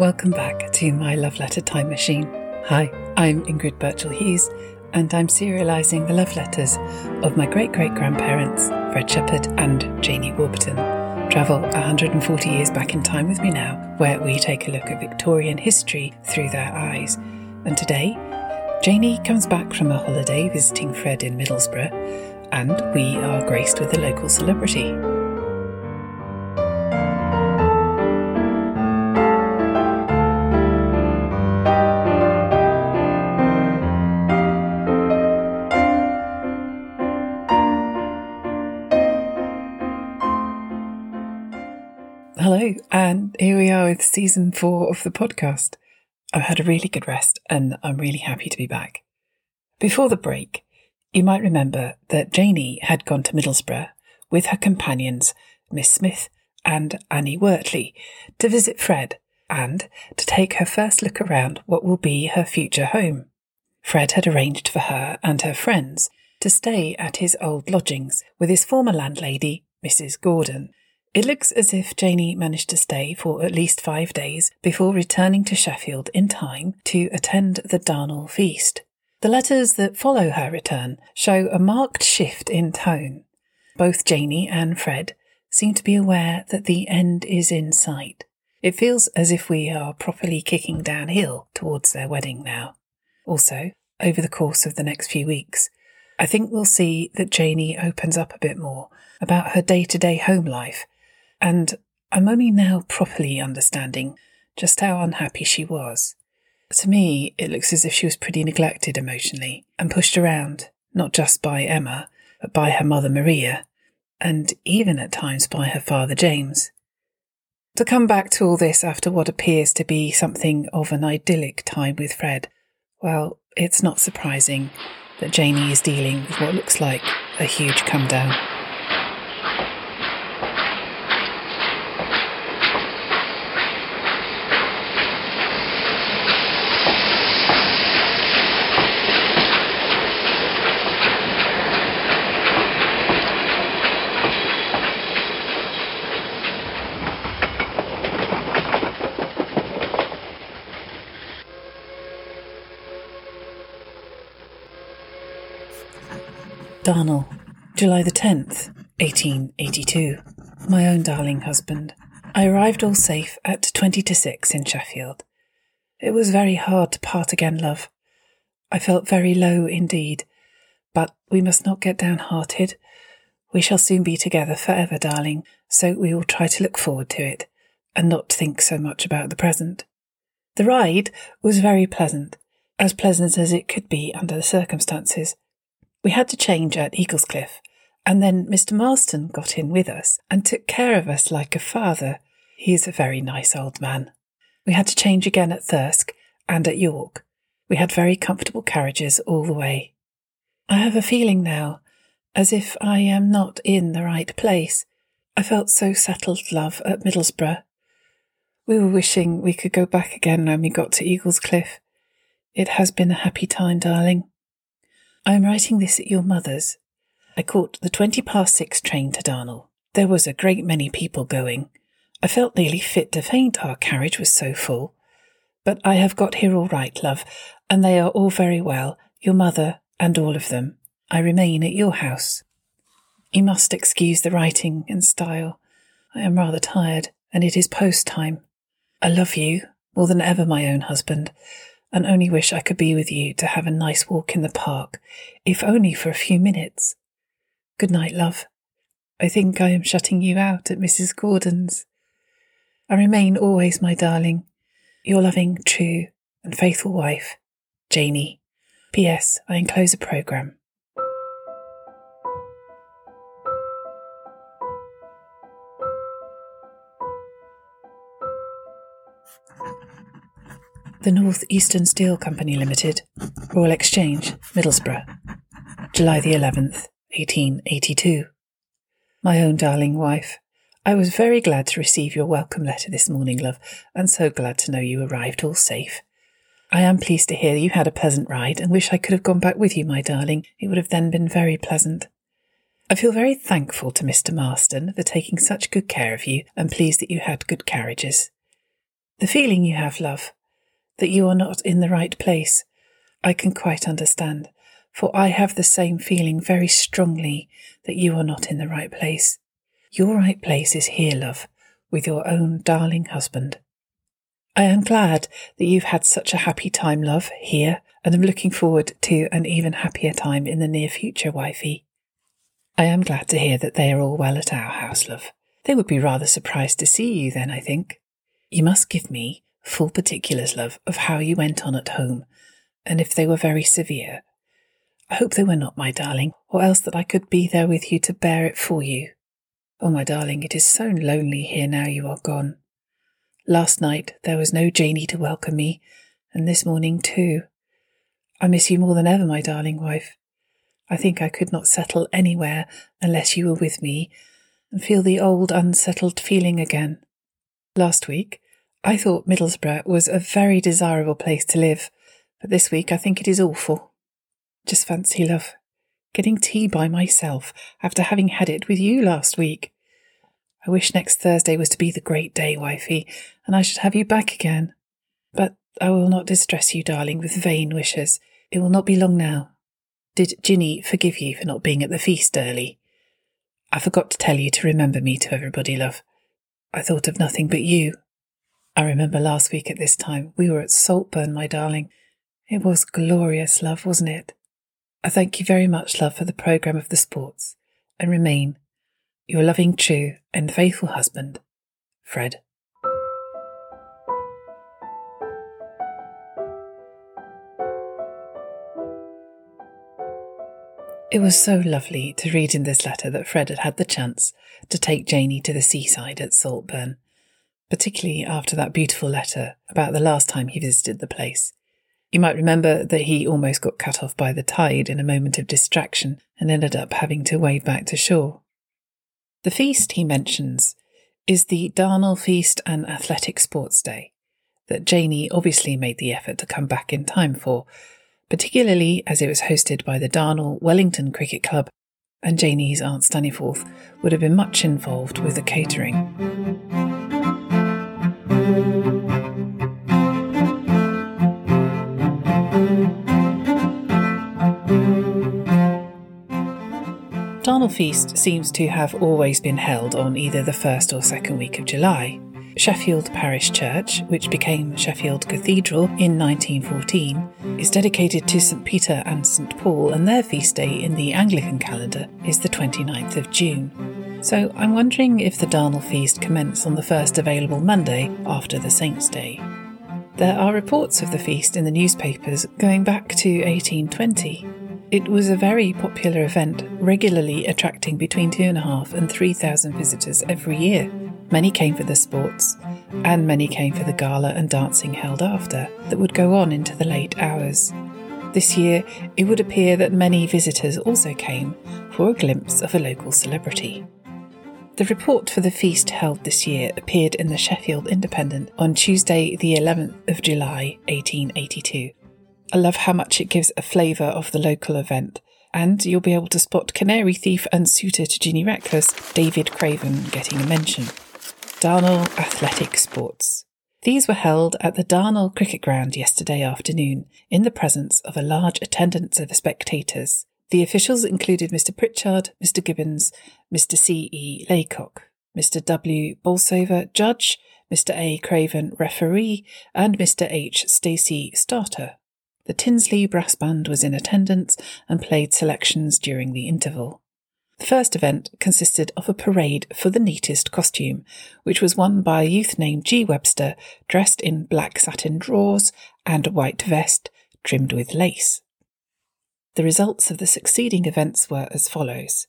Welcome back to my love letter time machine. Hi, I'm Ingrid Birchall Hughes, and I'm serialising the love letters of my great great grandparents, Fred Shepherd and Janie Warburton. Travel 140 years back in time with me now, where we take a look at Victorian history through their eyes. And today, Janie comes back from a holiday visiting Fred in Middlesbrough, and we are graced with a local celebrity. Hello, and here we are with season four of the podcast. I've had a really good rest and I'm really happy to be back. Before the break, you might remember that Janie had gone to Middlesbrough with her companions, Miss Smith and Annie Wortley, to visit Fred and to take her first look around what will be her future home. Fred had arranged for her and her friends to stay at his old lodgings with his former landlady, Mrs. Gordon, it looks as if Janie managed to stay for at least five days before returning to Sheffield in time to attend the Darnall feast. The letters that follow her return show a marked shift in tone. Both Janie and Fred seem to be aware that the end is in sight. It feels as if we are properly kicking downhill towards their wedding now. Also, over the course of the next few weeks, I think we'll see that Janie opens up a bit more about her day to day home life and I'm only now properly understanding just how unhappy she was. To me, it looks as if she was pretty neglected emotionally and pushed around, not just by Emma, but by her mother Maria, and even at times by her father James. To come back to all this after what appears to be something of an idyllic time with Fred, well, it's not surprising that Janie is dealing with what looks like a huge come down. Darnall, July the 10th, 1882. My own darling husband. I arrived all safe at 20 to 6 in Sheffield. It was very hard to part again, love. I felt very low indeed, but we must not get downhearted. We shall soon be together forever, darling, so we will try to look forward to it and not think so much about the present. The ride was very pleasant, as pleasant as it could be under the circumstances. We had to change at Eaglescliffe, and then Mr. Marston got in with us and took care of us like a father. He is a very nice old man. We had to change again at Thirsk and at York. We had very comfortable carriages all the way. I have a feeling now as if I am not in the right place. I felt so settled, love, at Middlesbrough. We were wishing we could go back again when we got to Eaglescliffe. It has been a happy time, darling. I am writing this at your mother's. I caught the twenty past six train to Darnall. There was a great many people going. I felt nearly fit to faint, our carriage was so full. But I have got here all right, love, and they are all very well, your mother and all of them. I remain at your house. You must excuse the writing and style. I am rather tired, and it is post time. I love you more than ever, my own husband, and only wish I could be with you to have a nice walk in the park, if only for a few minutes. Good night, love. I think I am shutting you out at Mrs. Gordon's. I remain always, my darling, your loving, true, and faithful wife, Janie. P.S. I enclose a programme. The North Eastern Steel Company Limited, Royal Exchange, Middlesbrough, July the 11th, 1882. My own darling wife, I was very glad to receive your welcome letter this morning, love, and so glad to know you arrived all safe. I am pleased to hear you had a pleasant ride and wish I could have gone back with you, my darling. It would have then been very pleasant. I feel very thankful to Mr. Marston for taking such good care of you and pleased that you had good carriages. The feeling you have, love, that you are not in the right place, I can quite understand, for I have the same feeling very strongly that you are not in the right place. Your right place is here, love, with your own darling husband. I am glad that you've had such a happy time, love, here, and am looking forward to an even happier time in the near future, wifey. I am glad to hear that they are all well at our house, love. They would be rather surprised to see you then, I think. You must give me full particulars, love, of how you went on at home, and if they were very severe. I hope they were not, my darling, or else that I could be there with you to bear it for you. Oh, my darling, it is so lonely here now you are gone. Last night there was no Janie to welcome me, and this morning too. I miss you more than ever, my darling wife. I think I could not settle anywhere unless you were with me and feel the old unsettled feeling again. Last week, I thought Middlesbrough was a very desirable place to live, but this week I think it is awful. Just fancy, love, getting tea by myself after having had it with you last week. I wish next Thursday was to be the great day, wifey, and I should have you back again. But I will not distress you, darling, with vain wishes. It will not be long now. Did Ginny forgive you for not being at the feast early? I forgot to tell you to remember me to everybody, love. I thought of nothing but you. I remember last week at this time we were at Saltburn, my darling. It was glorious, love, wasn't it? I thank you very much, love, for the programme of the sports, and remain your loving, true, and faithful husband, Fred. It was so lovely to read in this letter that Fred had had the chance to take Janie to the seaside at Saltburn, particularly after that beautiful letter about the last time he visited the place. You might remember that he almost got cut off by the tide in a moment of distraction and ended up having to wade back to shore. The feast he mentions is the Darnall Feast and Athletic Sports Day that Janie obviously made the effort to come back in time for, particularly as it was hosted by the Darnall Wellington Cricket Club, and Janie's Aunt Staniforth would have been much involved with the catering. Darnall Feast seems to have always been held on either the first or second week of July, Sheffield Parish Church, which became Sheffield Cathedral in 1914, is dedicated to St Peter and St Paul, and their feast day in the Anglican calendar is the 29th of June. So I'm wondering if the Darnall feast commenced on the first available Monday after the Saint's Day. There are reports of the feast in the newspapers going back to 1820. It was a very popular event, regularly attracting between two and a half and three thousand visitors every year. Many came for the sports, and many came for the gala and dancing held after, that would go on into the late hours. This year, it would appear that many visitors also came for a glimpse of a local celebrity. The report for the feast held this year appeared in the Sheffield Independent on Tuesday, the 11th of July, 1882. I love how much it gives a flavour of the local event, and you'll be able to spot Canary Thief and suitor to Ginny Reckless, David Craven, getting a mention. Darnall Athletic Sports. These were held at the Darnall Cricket Ground yesterday afternoon in the presence of a large attendance of spectators. The officials included Mr. Pritchard, Mr. Gibbons, Mr. C. E. Laycock, Mr. W. Bolsover, Judge, Mr. A. Craven, Referee, and Mr. H. Stacey, Starter. The Tinsley Brass Band was in attendance and played selections during the interval. The first event consisted of a parade for the neatest costume, which was won by a youth named G. Webster, dressed in black satin drawers and a white vest trimmed with lace. The results of the succeeding events were as follows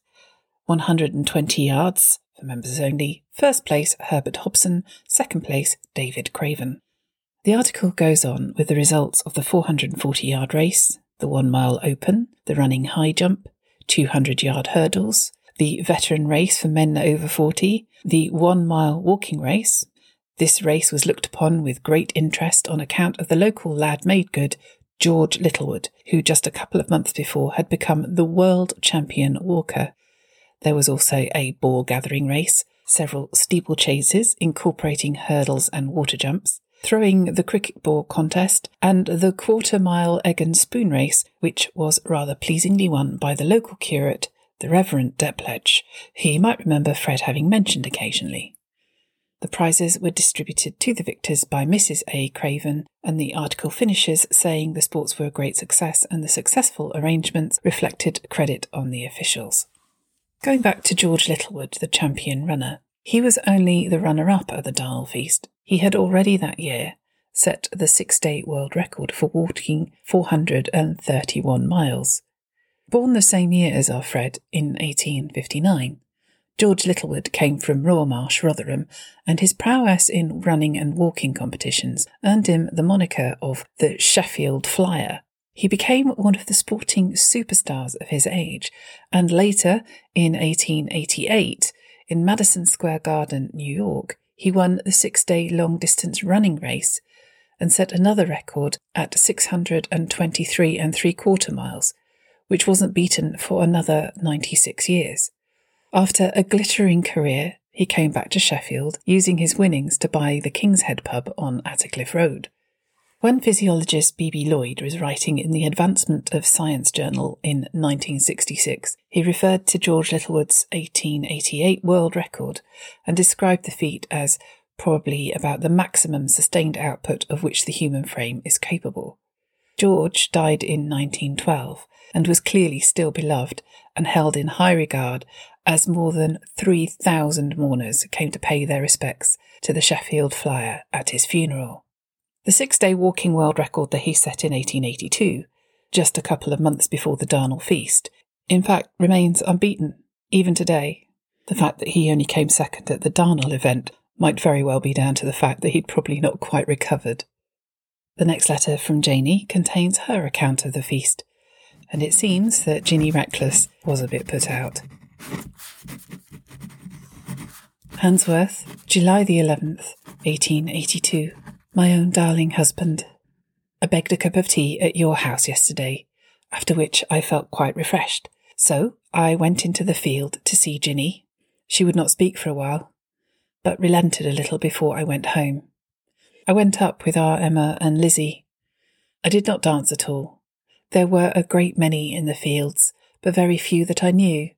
120 yards for members only, first place Herbert Hobson, second place David Craven. The article goes on with the results of the 440 yard race, the one mile open, the running high jump, 200 yard hurdles, the veteran race for men over 40, the one mile walking race. This race was looked upon with great interest on account of the local lad made good, George Littlewood, who just a couple of months before had become the world champion walker. There was also a boar gathering race, several steeplechases incorporating hurdles and water jumps, throwing the cricket ball contest, and the quarter mile egg and spoon race, which was rather pleasingly won by the local curate, the Reverend Depledge, who you might remember Fred having mentioned occasionally. The prizes were distributed to the victors by Mrs. A. Craven, and the article finishes saying the sports were a great success and the successful arrangements reflected credit on the officials. Going back to George Littlewood, the champion runner, he was only the runner up at the Darnall Feast. He had already that year set the six day world record for walking 431 miles. Born the same year as our Fred in 1859, George Littlewood came from Rawmarsh, Rotherham, and his prowess in running and walking competitions earned him the moniker of the Sheffield Flyer. He became one of the sporting superstars of his age, and later, in 1888, in Madison Square Garden, New York, he won the six day long distance running race and set another record at 623 and three quarter miles, which wasn't beaten for another 96 years. After a glittering career, he came back to Sheffield, using his winnings to buy the King's Head pub on Attercliffe Road. When physiologist B.B. Lloyd was writing in the Advancement of Science Journal in 1966, he referred to George Littlewood's 1888 world record and described the feat as probably about the maximum sustained output of which the human frame is capable. George died in 1912 and was clearly still beloved and held in high regard as more than 3,000 mourners came to pay their respects to the Sheffield Flyer at his funeral. The six day walking world record that he set in 1882, just a couple of months before the Darnall Feast, in fact remains unbeaten, even today. The fact that he only came second at the Darnall event might very well be down to the fact that he'd probably not quite recovered. The next letter from Janie contains her account of the feast, and it seems that Ginny Reckless was a bit put out. Handsworth, July the 11th, 1882. My own darling husband. I begged a cup of tea at your house yesterday, after which I felt quite refreshed. So I went into the field to see Ginny. She would not speak for a while, but relented a little before I went home. I went up with our Emma and Lizzie. I did not dance at all. There were a great many in the fields, but very few that I knew.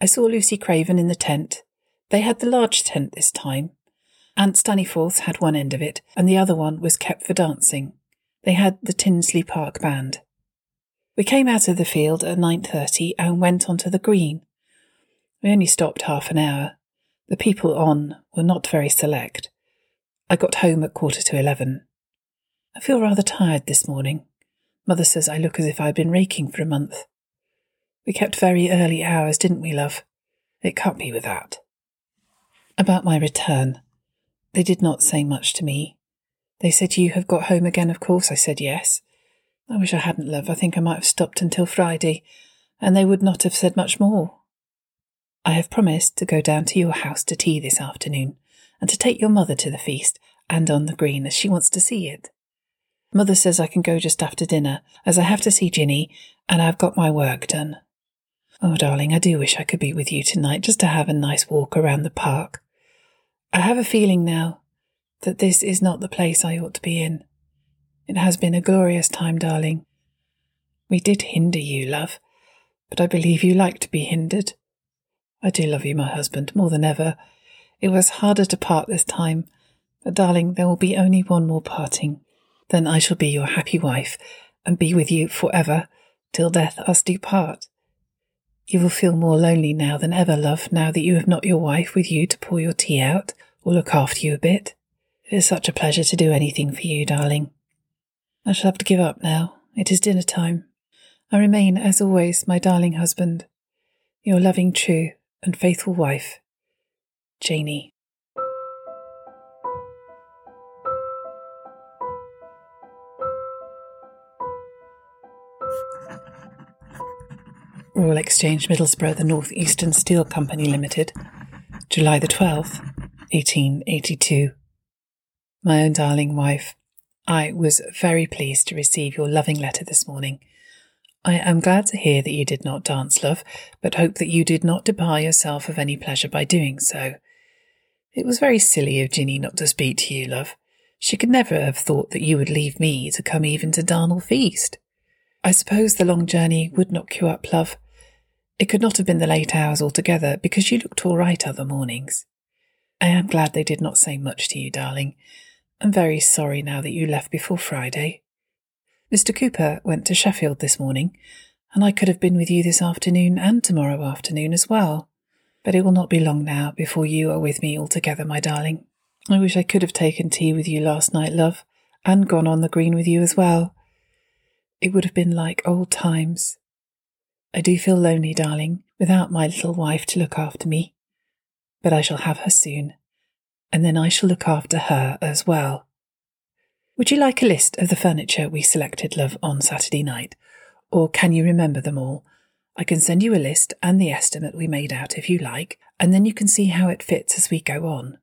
I saw Lucy Craven in the tent. They had the large tent this time. Aunt Staniforth had one end of it, and the other one was kept for dancing. They had the Tinsley Park band. We came out of the field at 9.30 and went on to the green. We only stopped half an hour. The people on were not very select. I got home at quarter to eleven. I feel rather tired this morning. Mother says I look as if I'd been raking for a month. We kept very early hours, didn't we, love? It can't be with that. About my return. They did not say much to me. They said you have got home again, of course. I said yes. I wish I hadn't, love. I think I might have stopped until Friday, and they would not have said much more. I have promised to go down to your house to tea this afternoon, and to take your mother to the feast and on the green as she wants to see it. Mother says I can go just after dinner, as I have to see Ginny, and I've got my work done. Oh, darling, I do wish I could be with you tonight just to have a nice walk around the park. I have a feeling now that this is not the place I ought to be in. It has been a glorious time, darling. We did hinder you, love, but I believe you like to be hindered. I do love you, my husband, more than ever. It was harder to part this time, but darling, there will be only one more parting. Then I shall be your happy wife and be with you for ever, till death us do part. You will feel more lonely now than ever, love, now that you have not your wife with you to pour your tea out or look after you a bit. It is such a pleasure to do anything for you, darling. I shall have to give up now. It is dinner time. I remain, as always, my darling husband, your loving, true, and faithful wife, Janie. Royal Exchange Middlesbrough, the North Eastern Steel Company Limited, July the 12th, 1882. My own darling wife, I was very pleased to receive your loving letter this morning. I am glad to hear that you did not dance, love, but hope that you did not debar yourself of any pleasure by doing so. It was very silly of Ginny not to speak to you, love. She could never have thought that you would leave me to come even to Darnall Feast. I suppose the long journey would knock you up, love. It could not have been the late hours altogether, because you looked all right other mornings. I am glad they did not say much to you, darling. I'm very sorry now that you left before Friday. Mr. Cooper went to Sheffield this morning, and I could have been with you this afternoon and tomorrow afternoon as well. But it will not be long now before you are with me altogether, my darling. I wish I could have taken tea with you last night, love, and gone on the green with you as well. It would have been like old times. I do feel lonely, darling, without my little wife to look after me. But I shall have her soon, and then I shall look after her as well. Would you like a list of the furniture we selected, love, on Saturday night? Or can you remember them all? I can send you a list and the estimate we made out if you like, and then you can see how it fits as we go on.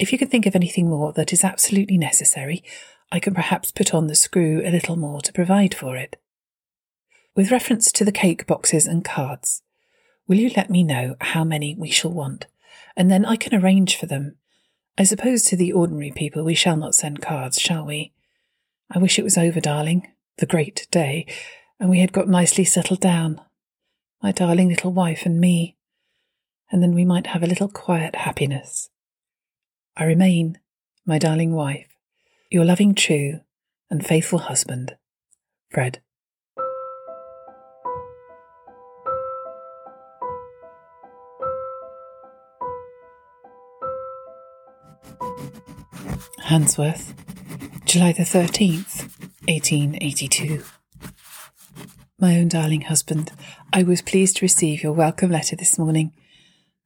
If you can think of anything more that is absolutely necessary, I can perhaps put on the screw a little more to provide for it. With reference to the cake boxes and cards, will you let me know how many we shall want, and then I can arrange for them. I suppose to the ordinary people we shall not send cards, shall we? I wish it was over, darling, the great day, and we had got nicely settled down. My darling little wife and me. And then we might have a little quiet happiness. I remain, my darling wife, your loving, true, and faithful husband, Fred. Handsworth, July the 13th, 1882. My own darling husband, I was pleased to receive your welcome letter this morning.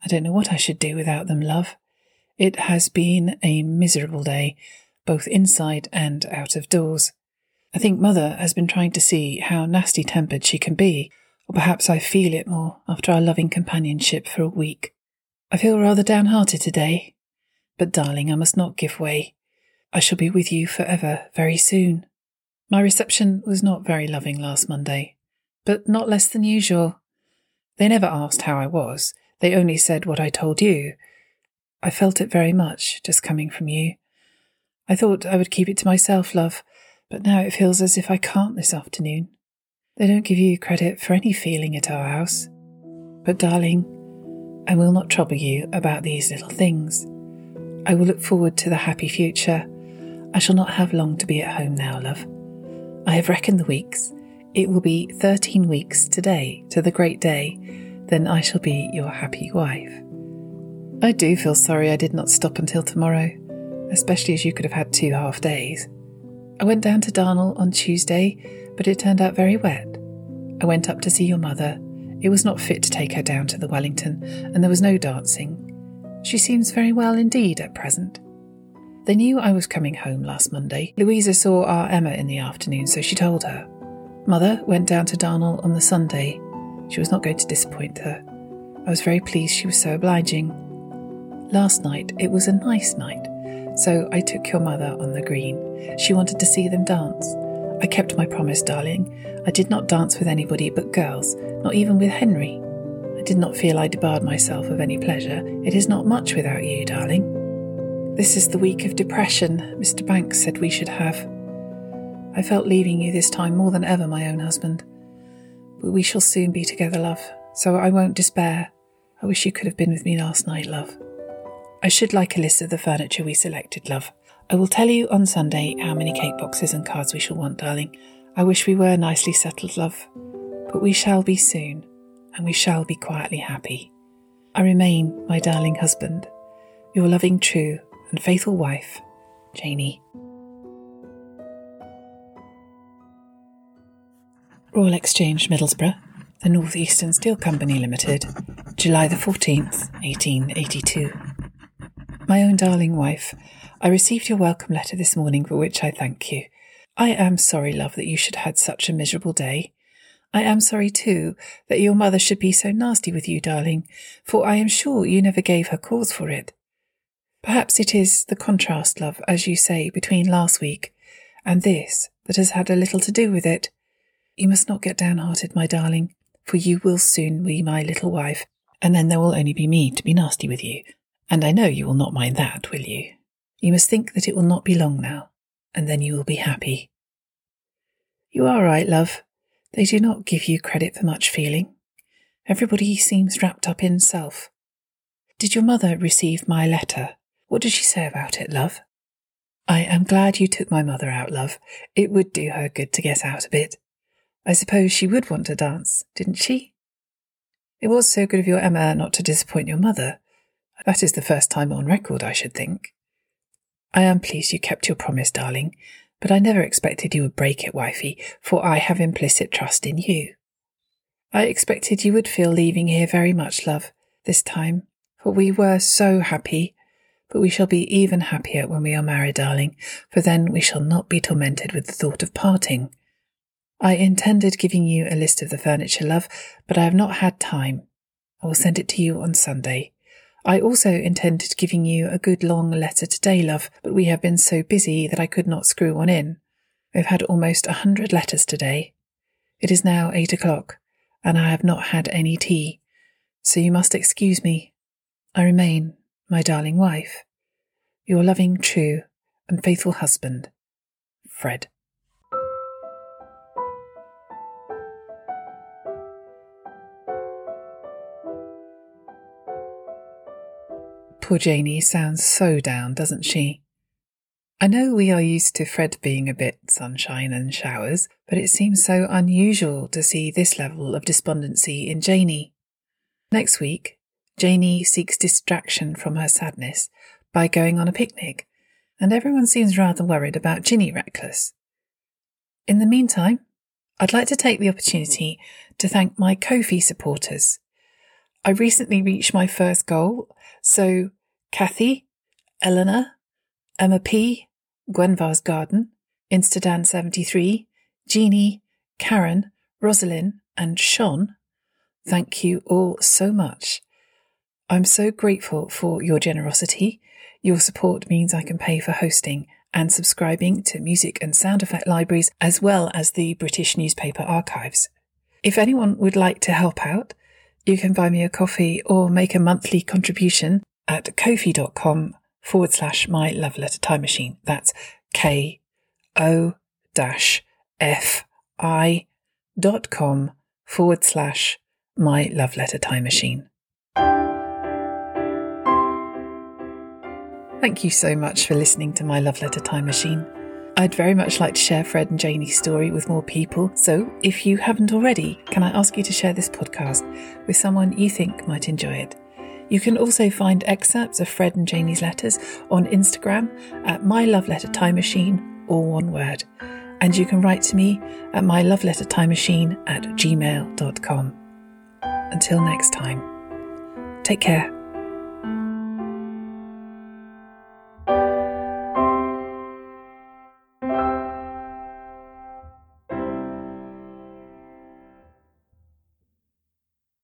I don't know what I should do without them, love. It has been a miserable day, both inside and out of doors. I think Mother has been trying to see how nasty tempered she can be, or perhaps I feel it more after our loving companionship for a week. I feel rather downhearted today, but darling, I must not give way. I shall be with you forever very soon. My reception was not very loving last Monday, but not less than usual. They never asked how I was, they only said what I told you, I felt it very much, just coming from you. I thought I would keep it to myself, love, but now it feels as if I can't this afternoon. They don't give you credit for any feeling at our house. But, darling, I will not trouble you about these little things. I will look forward to the happy future. I shall not have long to be at home now, love. I have reckoned the weeks. It will be thirteen weeks today to the great day. Then I shall be your happy wife. I do feel sorry I did not stop until tomorrow, especially as you could have had two half days. I went down to Darnall on Tuesday, but it turned out very wet. I went up to see your mother. It was not fit to take her down to the Wellington, and there was no dancing. She seems very well indeed at present. They knew I was coming home last Monday. Louisa saw our Emma in the afternoon, so she told her. Mother went down to Darnall on the Sunday. She was not going to disappoint her. I was very pleased she was so obliging. Last night it was a nice night, so I took your mother on the green. She wanted to see them dance. I kept my promise, darling. I did not dance with anybody but girls, not even with Henry. I did not feel I debarred myself of any pleasure. It is not much without you, darling. This is the week of depression Mr. Banks said we should have. I felt leaving you this time more than ever, my own husband. But we shall soon be together, love, so I won't despair. I wish you could have been with me last night, love. I should like a list of the furniture we selected, love. I will tell you on Sunday how many cake boxes and cards we shall want, darling. I wish we were nicely settled, love. But we shall be soon, and we shall be quietly happy. I remain, my darling husband, your loving, true, and faithful wife, Janie. Royal Exchange, Middlesbrough, the North Eastern Steel Company Limited, July the 14th, 1882. My own darling wife, I received your welcome letter this morning, for which I thank you. I am sorry, love, that you should have had such a miserable day. I am sorry, too, that your mother should be so nasty with you, darling, for I am sure you never gave her cause for it. Perhaps it is the contrast, love, as you say, between last week and this that has had a little to do with it. You must not get downhearted, my darling, for you will soon be my little wife, and then there will only be me to be nasty with you, and I know you will not mind that, will you? You must think that it will not be long now, and then you will be happy. You are right, love. They do not give you credit for much feeling. Everybody seems wrapped up in self. Did your mother receive my letter? What did she say about it, love? I am glad you took my mother out, love. It would do her good to get out a bit. I suppose she would want to dance, didn't she? It was so good of your Emma not to disappoint your mother. That is the first time on record, I should think. I am pleased you kept your promise, darling, but I never expected you would break it, wifey, for I have implicit trust in you. I expected you would feel leaving here very much, love, this time, for we were so happy. But we shall be even happier when we are married, darling, for then we shall not be tormented with the thought of parting. I intended giving you a list of the furniture, love, but I have not had time. I will send it to you on Sunday. I also intended giving you a good long letter today, love, but we have been so busy that I could not screw one in. We've had almost a hundred letters today. It is now eight o'clock, and I have not had any tea, so you must excuse me. I remain, my darling wife, your loving, true, and faithful husband, Fred. Poor Janie sounds so down, doesn't she? I know we are used to Fred being a bit sunshine and showers, but it seems so unusual to see this level of despondency in Janie. Next week, Janie seeks distraction from her sadness by going on a picnic, and everyone seems rather worried about Ginny Reckless. In the meantime, I'd like to take the opportunity to thank my Ko-fi supporters. I recently reached my first goal, so Kathy, Eleanor, Emma P., Gwenvar's Garden, Instadan73, Jeannie, Karen, Rosalind, and Sean, thank you all so much. I'm so grateful for your generosity. Your support means I can pay for hosting and subscribing to music and sound effect libraries as well as the British newspaper archives. If anyone would like to help out, you can buy me a coffee or make a monthly contribution at kofi.com forward slash my love letter time machine. That's K O F I dot com forward slash my love letter time machine. Thank you so much for listening to my love letter time machine. I'd very much like to share Fred and Janie's story with more people, so if you haven't already, can I ask you to share this podcast with someone you think might enjoy it? You can also find excerpts of Fred and Janie's letters on Instagram at My Love Letter Time Machine, all one word. And you can write to me at My Love Letter Time Machine at gmail.com. Until next time, take care.